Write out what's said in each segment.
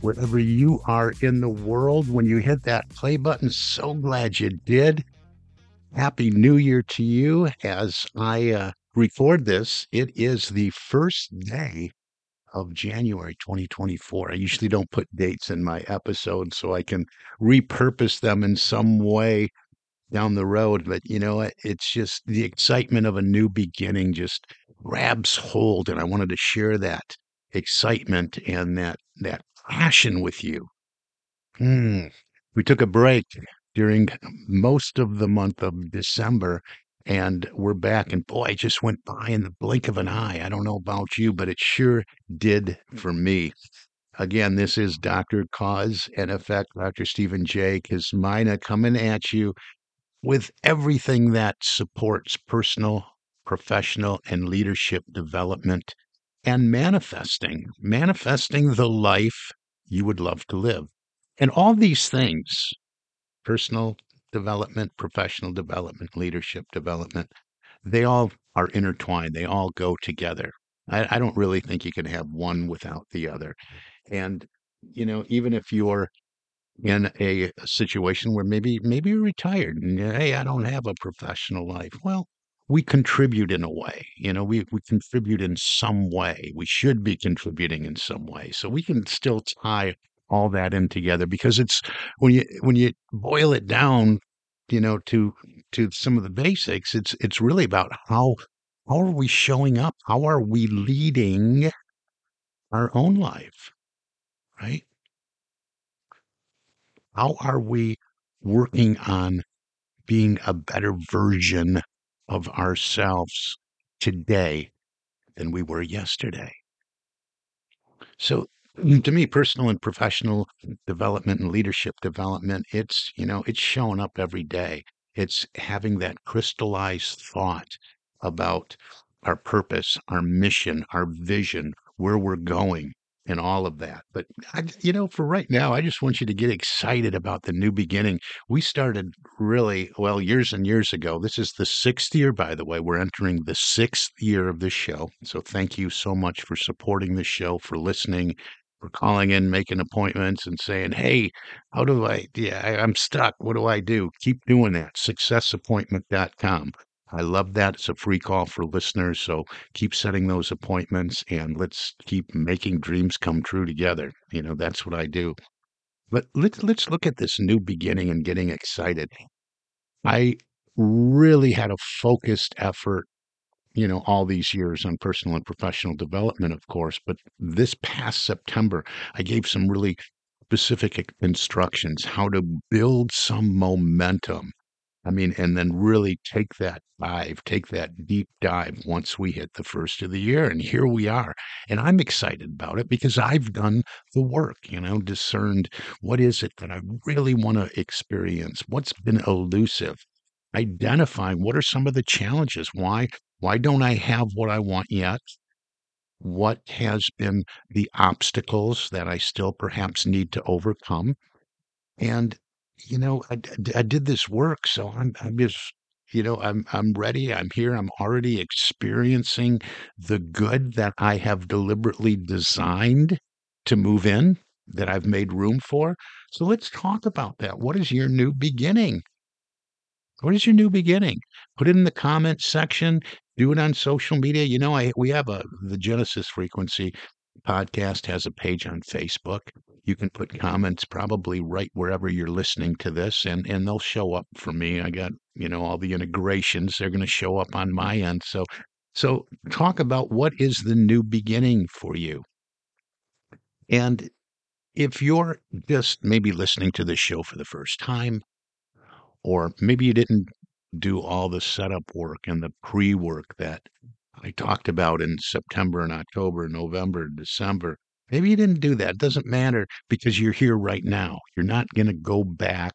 wherever you are in the world. When you hit that play button, so glad you did. Happy New Year to you. As I uh, record this, it is the first day of January 2024. I usually don't put dates in my episodes so I can repurpose them in some way down the road. But you know? It's just the excitement of a new beginning just grabs hold. And I wanted to share that excitement and that that passion with you. Hmm. We took a break during most of the month of December and we're back. And boy, it just went by in the blink of an eye. I don't know about you, but it sure did for me. Again, this is Dr. Cause and Effect, Dr. Stephen J. Kosmyna coming at you with everything that supports personal, professional, and leadership development and manifesting, manifesting the life you would love to live. And all these things personal development, professional development, leadership development they all are intertwined, they all go together. I, I don't really think you can have one without the other. And, you know, even if you're in a situation where maybe maybe you're retired and hey i don't have a professional life well we contribute in a way you know we, we contribute in some way. We should be contributing in some way. So we can still tie all that in together because it's when you when you boil it down you know to to some of the basics it's it's really about how how are we showing up? How are we leading our own life right? How are we working on being a better version of ourselves today than we were yesterday? So, mm, to me, personal and professional development and leadership development, it's, you know, it's showing up every day. It's having that crystallized thought about our purpose, our mission, our vision, where we're going, and all of that. But I, you know, for right now, I just want you to get excited about the new beginning. We started really well years and years ago. This is the sixth year, by the way. We're entering the sixth year of this show. So thank you so much for supporting the show, for listening, for calling in, making appointments, and saying, "Hey, how do I? Yeah, I, I'm stuck. What do I do?" Keep doing that. Successappointment.com. I love that. It's a free call for listeners. So keep setting those appointments and let's keep making dreams come true together. You know, that's what I do. But let's let's look at this new beginning and getting excited. I really had a focused effort, you know, all these years on personal and professional development, of course. But this past September, I gave some really specific instructions how to build some momentum I mean, and then really take that dive, take that deep dive once we hit the first of the year. And here we are. And I'm excited about it because I've done the work, you know, discerned what is it that I really want to experience? What's been elusive? Identifying what are some of the challenges? Why why don't I have what I want yet? What has been the obstacles that I still perhaps need to overcome? And you know, I, I did this work, so I'm I'm just you know I'm I'm ready. I'm here. I'm already experiencing the good that I have deliberately designed to move in, that I've made room for. So let's talk about that. What is your new beginning? What is your new beginning? Put it in the comment section. Do it on social media. You know, I we have a the Genesis frequency podcast has a page on Facebook. You can put comments probably right wherever you're listening to this, and and they'll show up for me. I got you know all the integrations; they're going to show up on my end. So so talk about what is the new beginning for you. And if you're just maybe listening to this show for the first time, or maybe you didn't do all the setup work and the pre work that I talked about in September and October, November, December. Maybe you didn't do that. It doesn't matter because you're here right now. You're not going to go back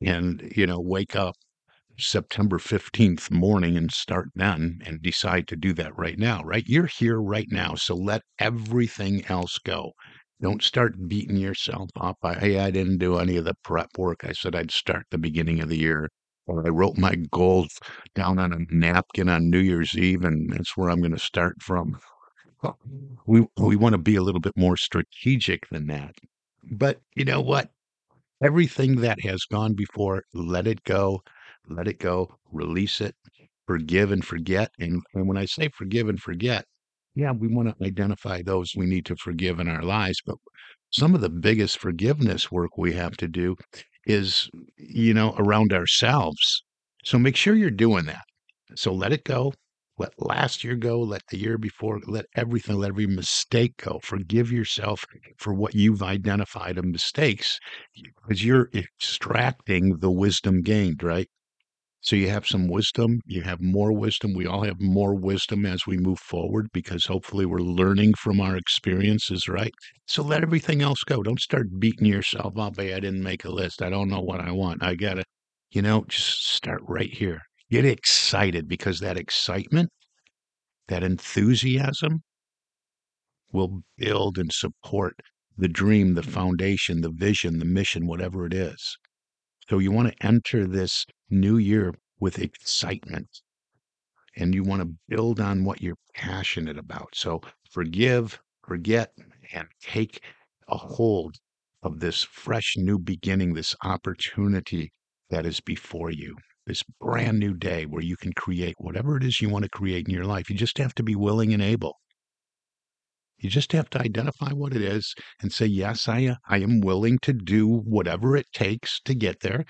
and, you know, wake up September 15th morning and start then and decide to do that right now, right? You're here right now. So let everything else go. Don't start beating yourself up. I, hey, I didn't do any of the prep work. I said I'd start the beginning of the year. Or I wrote my goals down on a napkin on New Year's Eve, and that's where I'm going to start from. We we want to be a little bit more strategic than that. But you know what? Everything that has gone before, let it go let it go, release it, forgive and forget. And, and when I say forgive and forget, yeah, we want to identify those we need to forgive in our lives. But some of the biggest forgiveness work we have to do is, you know, around ourselves. So make sure you're doing that. So let it go. Let last year go. Let the year before. Let everything, let every mistake go. Forgive yourself for what you've identified of mistakes because you're extracting the wisdom gained, right? So you have some wisdom, you have more wisdom. We all have more wisdom as we move forward because hopefully we're learning from our experiences, right? So let everything else go. Don't start beating yourself up. Hey, I didn't make a list. I don't know what I want. I got to, you know, just start right here. Get excited because that excitement, that enthusiasm will build and support the dream, the foundation, the vision, the mission, whatever it is. So you want to enter this new year with excitement and you want to build on what you're passionate about. So forgive, forget, and take a hold of this fresh new beginning, this opportunity that is before you, this brand new day where you can create whatever it is you want to create in your life. You just have to be willing and able. You just have to identify what it is and say, yes, I, uh, I am willing to do whatever it takes to get there.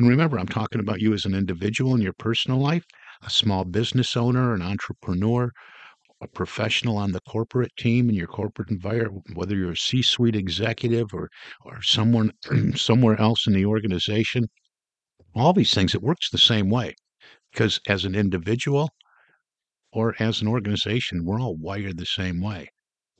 And remember, I'm talking about you as an individual in your personal life, a small business owner, an entrepreneur, a professional on the corporate team in your corporate environment, whether you're a C-suite executive or or someone somewhere else in the organization. All these things, it works the same way. Because as an individual or as an organization, we're all wired the same way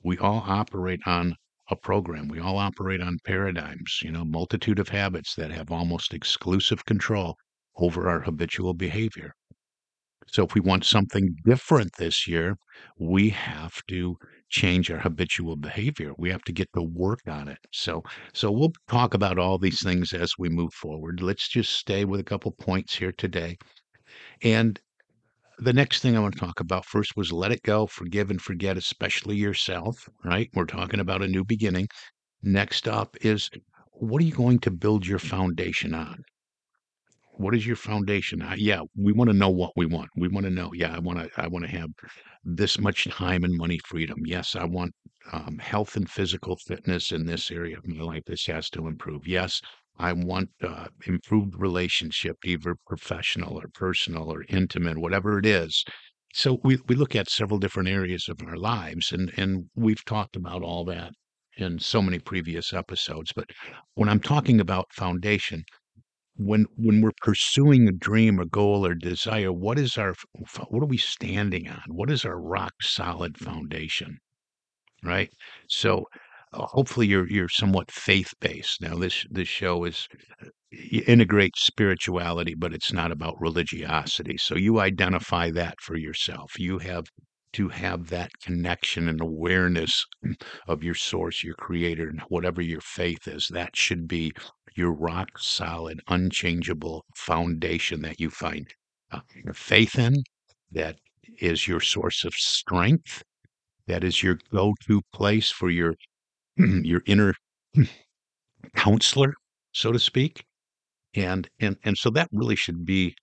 we all operate on a program. We all operate on paradigms, you know, multitude of habits that have almost exclusive control over our habitual behavior. So if we want something different this year, we have to change our habitual behavior. We have to get to work on it. So so we'll talk about all these things as we move forward. Let's just stay with a couple points here today. And the next thing I want to talk about first was let it go, forgive and forget, especially yourself, right? We're talking about a new beginning. Next up is what are you going to build your foundation on? What is your foundation? Yeah, we want to know what we want. We want to know. Yeah, I want to. I want to have this much time and money freedom. Yes, I want um, health and physical fitness in this area of my life. This has to improve. Yes, I want uh, improved relationship, either professional or personal or intimate, whatever it is. So we, we look at several different areas of our lives, and, and we've talked about all that in so many previous episodes. But when I'm talking about foundation, when when we're pursuing a dream, a goal, or desire, what is our what are we standing on? What is our rock solid foundation? Right. So hopefully you're you're somewhat faith based. Now this this show is uh, integrates spirituality, but it's not about religiosity. So you identify that for yourself. You have to have that connection and awareness of your source, your creator, and whatever your faith is. That should be your rock solid, unchangeable foundation that you find uh, faith in. That is your source of strength. That is your go to place for your your inner counselor, so to speak. And and and so that really should be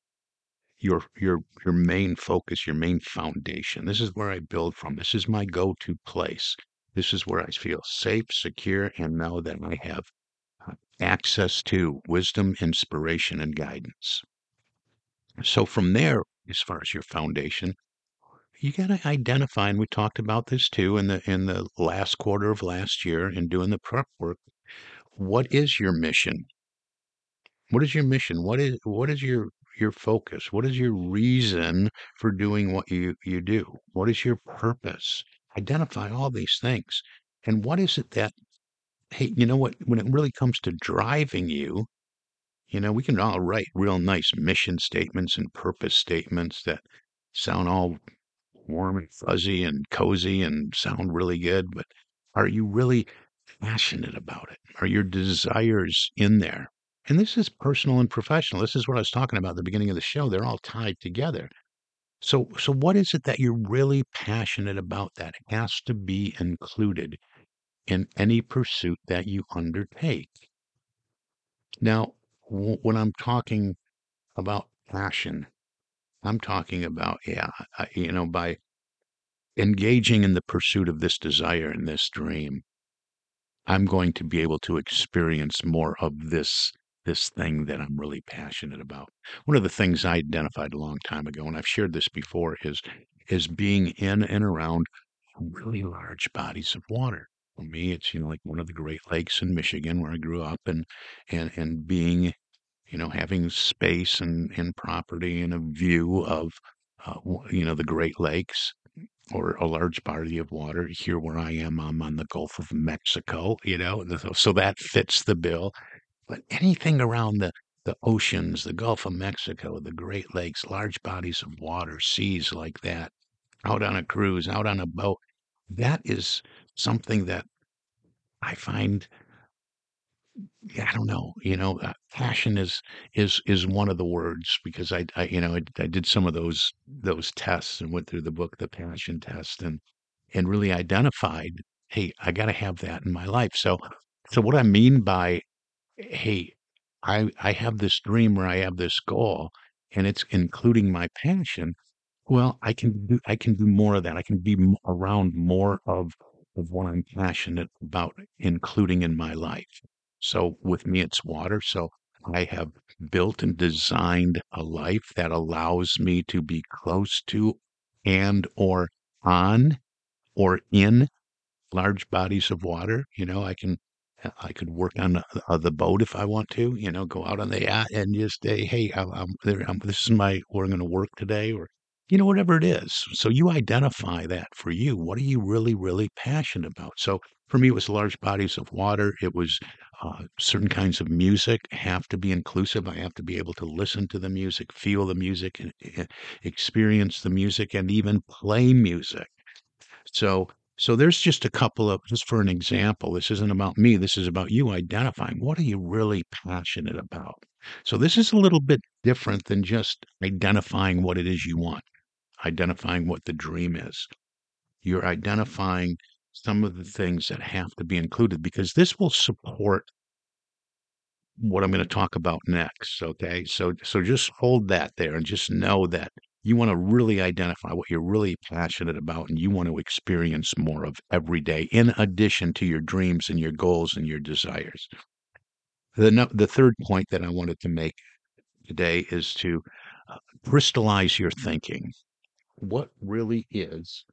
your your your main focus, your main foundation. This is where I build from. This is my go-to place. This is where I feel safe, secure, and know that I have uh, access to wisdom, inspiration, and guidance. So from there, as far as your foundation, you got to identify, and we talked about this too in the in the last quarter of last year in doing the prep work. What is your mission? What is your mission? What is what is your your focus? What is your reason for doing what you you do? What is your purpose? Identify all these things. And what is it that hey, you know what, when it really comes to driving you, you know, we can all write real nice mission statements and purpose statements that sound all warm and fuzzy and cozy and sound really good, but are you really passionate about it? Are your desires in there? And this is personal and professional. This is what I was talking about at the beginning of the show. They're all tied together. So so what is it that you're really passionate about that has to be included in any pursuit that you undertake? Now, w- when I'm talking about passion, I'm talking about yeah, I, you know, by engaging in the pursuit of this desire and this dream, I'm going to be able to experience more of this this thing that I'm really passionate about. One of the things I identified a long time ago, and I've shared this before, is is being in and around really large bodies of water. For me, it's you know like one of the Great Lakes in Michigan where I grew up, and and and being you know having space and and property and a view of uh, you know the Great Lakes or a large body of water. Here, where I am, I'm on the Gulf of Mexico, you know, so that fits the bill. But anything around the the oceans, the Gulf of Mexico, the Great Lakes, large bodies of water, seas like that, out on a cruise, out on a boat, that is something that I find I don't know, you know, uh, passion is is is one of the words because I I you know, I, I did some of those those tests and went through the book, the passion test, and and really identified, hey, I got to have that in my life. So so what I mean by hey, I I have this dream or I have this goal, and it's including my passion. Well, I can do I can do more of that. I can be around more of of what I'm passionate about, including in my life. So with me, it's water. So I have built and designed a life that allows me to be close to and or on or in large bodies of water. You know, I can uh, I could work on the, uh, the boat if I want to. You know, go out on the yacht and just say, "Hey, I'm, I'm there. I'm, this is my where I'm going to work today," or you know, whatever it is. So you identify that for you. What are you really, really passionate about? So for me, it was large bodies of water. It was uh, certain kinds of music have to be inclusive. I have to be able to listen to the music, feel the music, uh, experience the music, and even play music. So so there's just a couple of just for an example, this isn't about me, this is about you identifying what are you really passionate about. So this is a little bit different than just identifying what it is you want, identifying what the dream is. You're identifying some of the things that have to be included because this will support what I'm going to talk about next, okay? So so just hold that there and just know that you want to really identify what you're really passionate about and you want to experience more of every day in addition to your dreams and your goals and your desires. The the third point that I wanted to make today is to uh, crystallize your thinking. What really is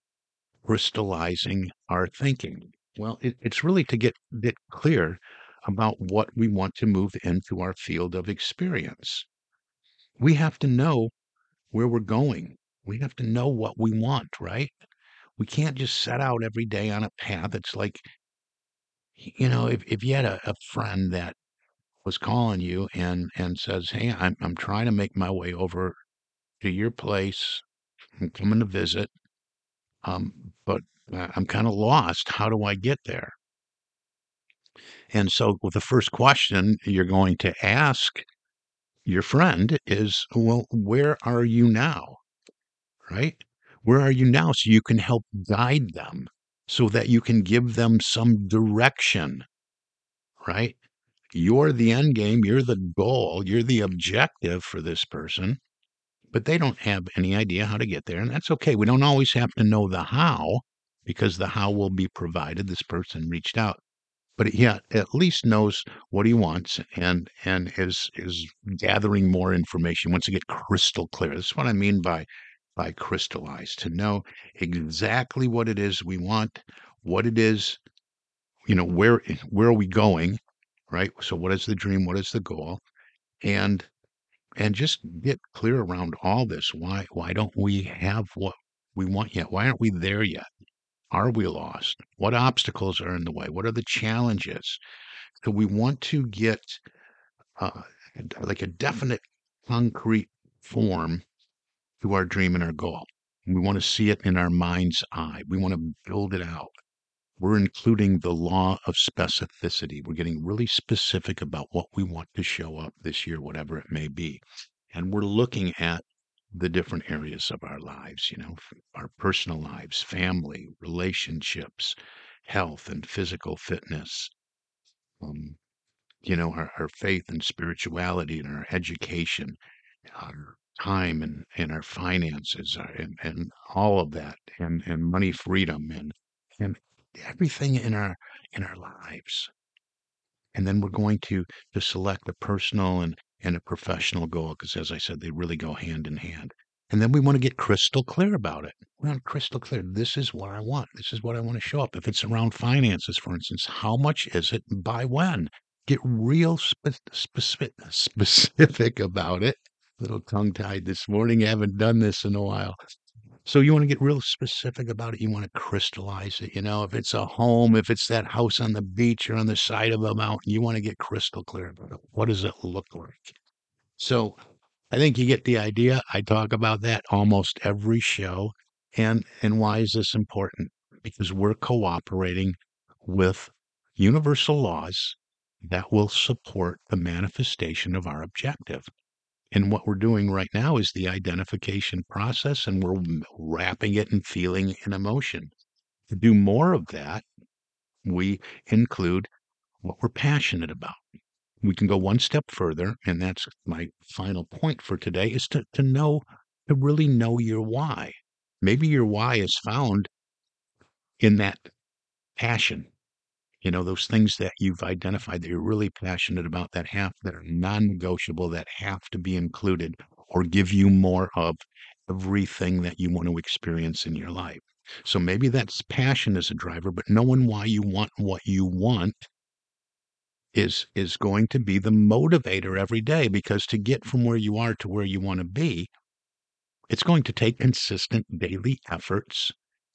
crystallizing our thinking? Well, it, it's really to get get clear about what we want to move into our field of experience. We have to know where we're going. We have to know what we want, right? We can't just set out every day on a path. It's like, you know, if, if you had a, a friend that was calling you and, and says, Hey, I'm, I'm trying to make my way over to your place. I'm coming to visit. Um, but I'm kind of lost. How do I get there? And so, the first question you're going to ask your friend is, Well, where are you now? Right? Where are you now? So you can help guide them so that you can give them some direction, right? You're the end game, you're the goal, you're the objective for this person, but they don't have any idea how to get there. And that's okay. We don't always have to know the how, because the how will be provided. This person reached out, but he at least knows what he wants and and is is gathering more information. Wants to get crystal clear. That's what I mean by by crystallize to know exactly what it is we want, what it is, you know, where where are we going, right? So what is the dream? What is the goal? And and just get clear around all this. Why why don't we have what we want yet? Why aren't we there yet? Are we lost? What obstacles are in the way? What are the challenges? So we want to get uh, like a definite, concrete form to our dream and our goal. We want to see it in our mind's eye. We want to build it out. We're including the law of specificity. We're getting really specific about what we want to show up this year, whatever it may be. And we're looking at the different areas of our lives, you know, our personal lives, family, relationships, health and physical fitness, um, you know, our, our faith and spirituality and our education, our time and, and our finances uh, and, and all of that and, and money freedom and, and everything in our in our lives. And then we're going to to select a personal and and a professional goal because as I said, they really go hand in hand. And then we want to get crystal clear about it. We want crystal clear. This is what I want. This is what I want to show up. If it's around finances, for instance, how much is it? By when? Get real spe- specific, specific about it. Little tongue tied this morning. I haven't done this in a while. So you want to get real specific about it. You want to crystallize it. You know, if it's a home, if it's that house on the beach or on the side of a mountain, you want to get crystal clear about it. What does it look like? So I think you get the idea. I talk about that almost every show. And and why is this important? Because we're cooperating with universal laws that will support the manifestation of our objective. And what we're doing right now is the identification process, and we're wrapping it in feeling and emotion. To do more of that, we include what we're passionate about. We can go one step further, and that's my final point for today is to, to know, to really know your why. Maybe your why is found in that passion you know those things that you've identified that you're really passionate about that have that are non-negotiable that have to be included or give you more of everything that you want to experience in your life. So maybe that's passion as a driver but knowing why you want what you want is is going to be the motivator every day because to get from where you are to where you want to be it's going to take consistent daily efforts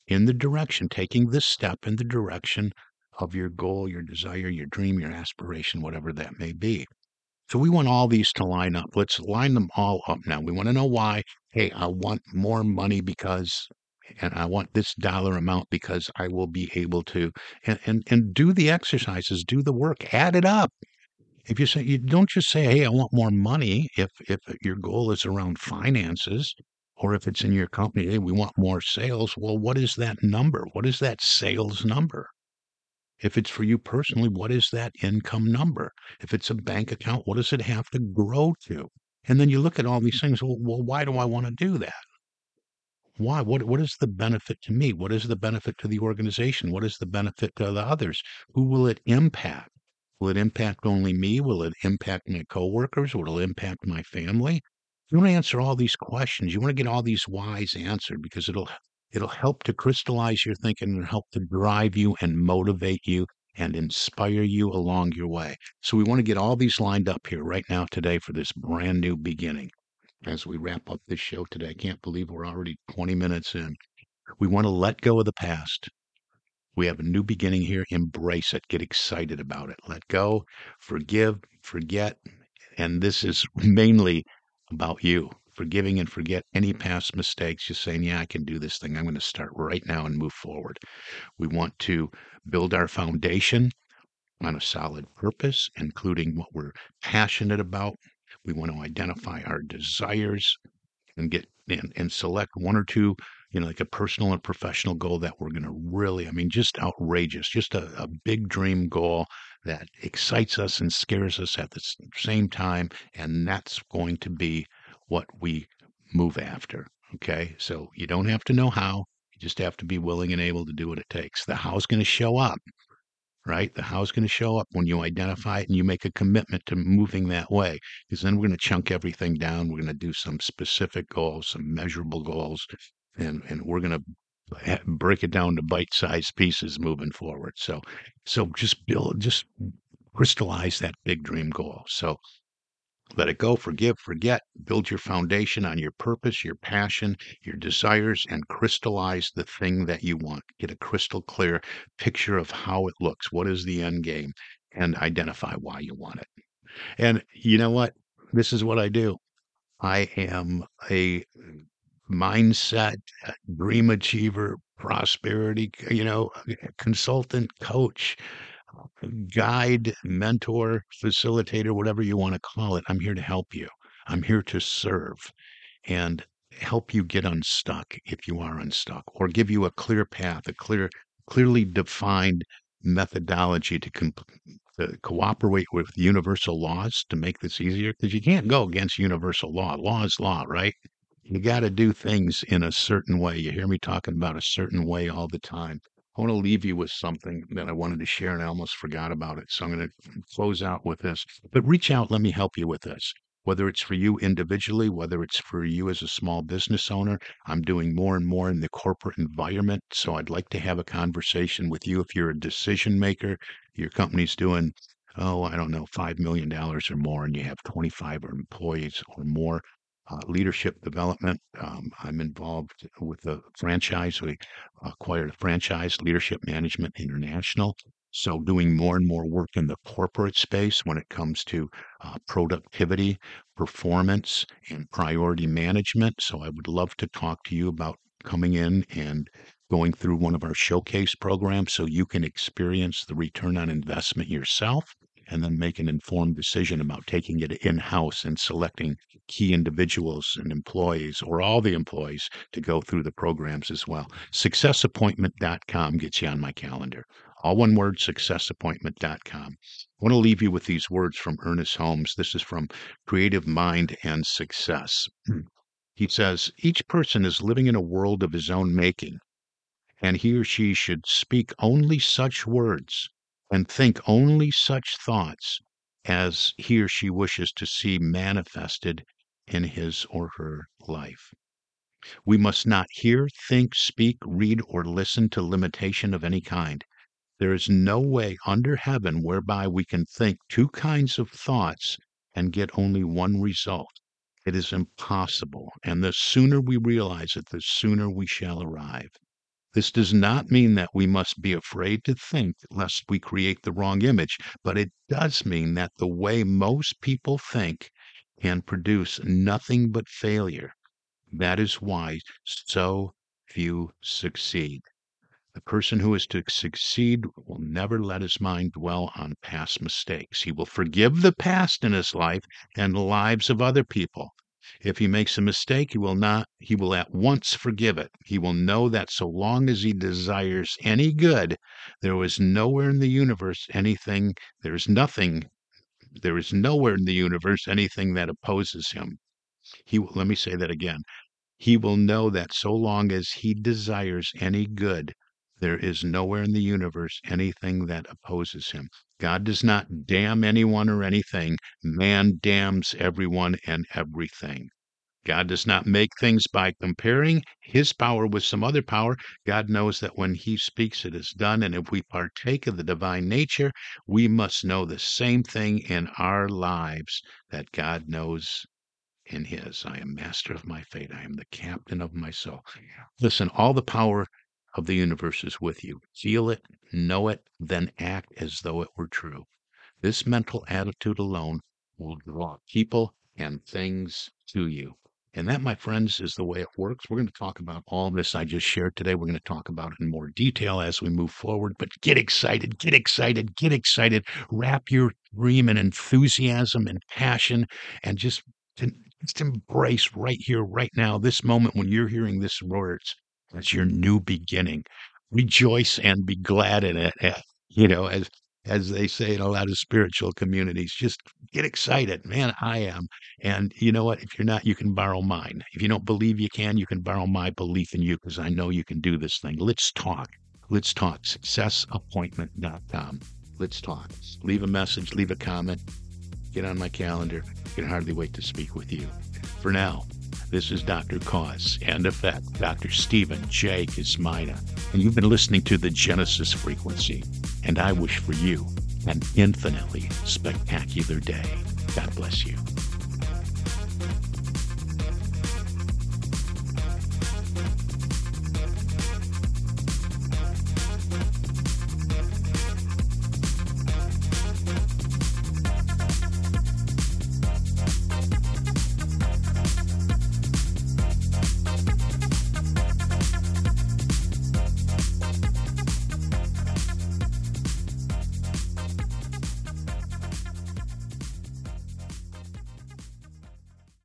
in the direction taking this step in the direction of your goal, your desire, your dream, your aspiration, whatever that may be. So we want all these to line up. Let's line them all up now. We want to know why. Hey, I want more money because, and I want this dollar amount because I will be able to, and, and, and do the exercises, do the work, add it up. If you say, you don't just say, hey, I want more money. If, if your goal is around finances, or if it's in your company, hey, we want more sales. Well, what is that number? What is that sales number? If it's for you personally, what is that income number? If it's a bank account, what does it have to grow to? And then you look at all these mm-hmm. things. Well, well why do I want to do that? Why? What what is the benefit to me? What is the benefit to the organization? What is the benefit to the others? Who will it impact? Will it impact only me? Will it impact my coworkers? Will it impact my family? You want to answer all these questions. You want to get all these whys answered because it'll It'll help to crystallize your thinking and help to drive you and motivate you and inspire you along your way. So we want to get all these lined up here right now today for this brand new beginning. As we wrap up this show today, I can't believe we're already 20 minutes in. We want to let go of the past. We have a new beginning here. Embrace it. Get excited about it. Let go, forgive, forget. And this is mainly about you forgiving and forget any past mistakes, just saying, yeah, I can do this thing. I'm going to start right now and move forward. We want to build our foundation on a solid purpose, including what we're passionate about. We want to identify our desires and get and, and select one or two, you know, like a personal and professional goal that we're going to really, I mean, just outrageous, just a, a big dream goal that excites us and scares us at the same time. And that's going to be what we move after. Okay. So you don't have to know how, You just have to be willing and able to do what it takes. The how's going to show up, right? The how's going to show up when you identify it and you make a commitment to moving that way. Because then we're going to chunk everything down. We're going to do some specific goals, some measurable goals, and and we're going to break it down to bite-sized pieces moving forward. So, so just build, just crystallize that big dream goal. So let it go, forgive, forget, build your foundation on your purpose, your passion, your desires, and crystallize the thing that you want. Get a crystal clear picture of how it looks. What is the end game? And identify why you want it. And you know what? This is what I do. I am a mindset, uh, dream achiever, prosperity, you know, consultant, coach, guide, mentor, facilitator, whatever you want to call it. I'm here to help you. I'm here to serve and help you get unstuck if you are unstuck or give you a clear path, a clear, clearly defined methodology to, comp- to cooperate with universal laws to make this easier because you can't go against universal law. Law is law, right? You got to do things in a certain way. You hear me talking about a certain way all the time. I want to leave you with something that I wanted to share and I almost forgot about it. So I'm going to close out with this. But reach out, let me help you with this. Whether it's for you individually, whether it's for you as a small business owner, I'm doing more and more in the corporate environment. So I'd like to have a conversation with you if you're a decision maker, your company's doing, oh, I don't know, $5 million or more, and you have 25 employees or more uh, leadership development. Um, I'm involved with a franchise. We acquired a franchise, Leadership Management International. So, doing more and more work in the corporate space when it comes to uh, productivity, performance, and priority management. So, I would love to talk to you about coming in and going through one of our showcase programs so you can experience the return on investment yourself and then make an informed decision about taking it in house and selecting key individuals and employees or all the employees to go through the programs as well. Successappointment.com gets you on my calendar. All one word, successappointment.com. I want to leave you with these words from Ernest Holmes. This is from Creative Mind and Success. He says, Each person is living in a world of his own making, and he or she should speak only such words and think only such thoughts as he or she wishes to see manifested in his or her life. We must not hear, think, speak, read, or listen to limitation of any kind. There is no way under heaven whereby we can think two kinds of thoughts and get only one result. It is impossible, and the sooner we realize it, the sooner we shall arrive. This does not mean that we must be afraid to think lest we create the wrong image, but it does mean that the way most people think can produce nothing but failure. That is why so few succeed. The person who is to succeed will never let his mind dwell on past mistakes. He will forgive the past in his life and the lives of other people. If he makes a mistake, he will not, he will at once forgive it. He will know that so long as he desires any good, there is nowhere in the universe anything, there is nothing, there is nowhere in the universe anything that opposes him. He will, let me say that again. He will know that so long as he desires any good, there is nowhere in the universe anything that opposes him. God does not damn anyone or anything. Man damns everyone and everything. God does not make things by comparing his power with some other power. God knows that when he speaks, it is done. And if we partake of the divine nature, we must know the same thing in our lives that God knows in his. I am master of my fate. I am the captain of my soul. Listen, all the power of the universe is with you. Feel it, know it, then act as though it were true. This mental attitude alone will draw people and things to you. And that, my friends, is the way it works. We're going to talk about all this I just shared today. We're going to talk about it in more detail as we move forward. But get excited, get excited, get excited. Wrap your dream in enthusiasm and passion and just, just embrace right here, right now, this moment when you're hearing this words as your new beginning. Rejoice and be glad in it. Eh, you know, as as they say in a lot of spiritual communities. Just get excited. Man, I am. And you know what? If you're not, you can borrow mine. If you don't believe you can, you can borrow my belief in you because I know you can do this thing. Let's talk. Let's talk. Successappointment.com. Let's talk. Leave a message, leave a comment, get on my calendar. I can hardly wait to speak with you. For now, this is Dr. Cause and Effect, Dr. Stephen J. Kosmyna, and you've been listening to the Genesis Frequency. And I wish for you an infinitely spectacular day. God bless you.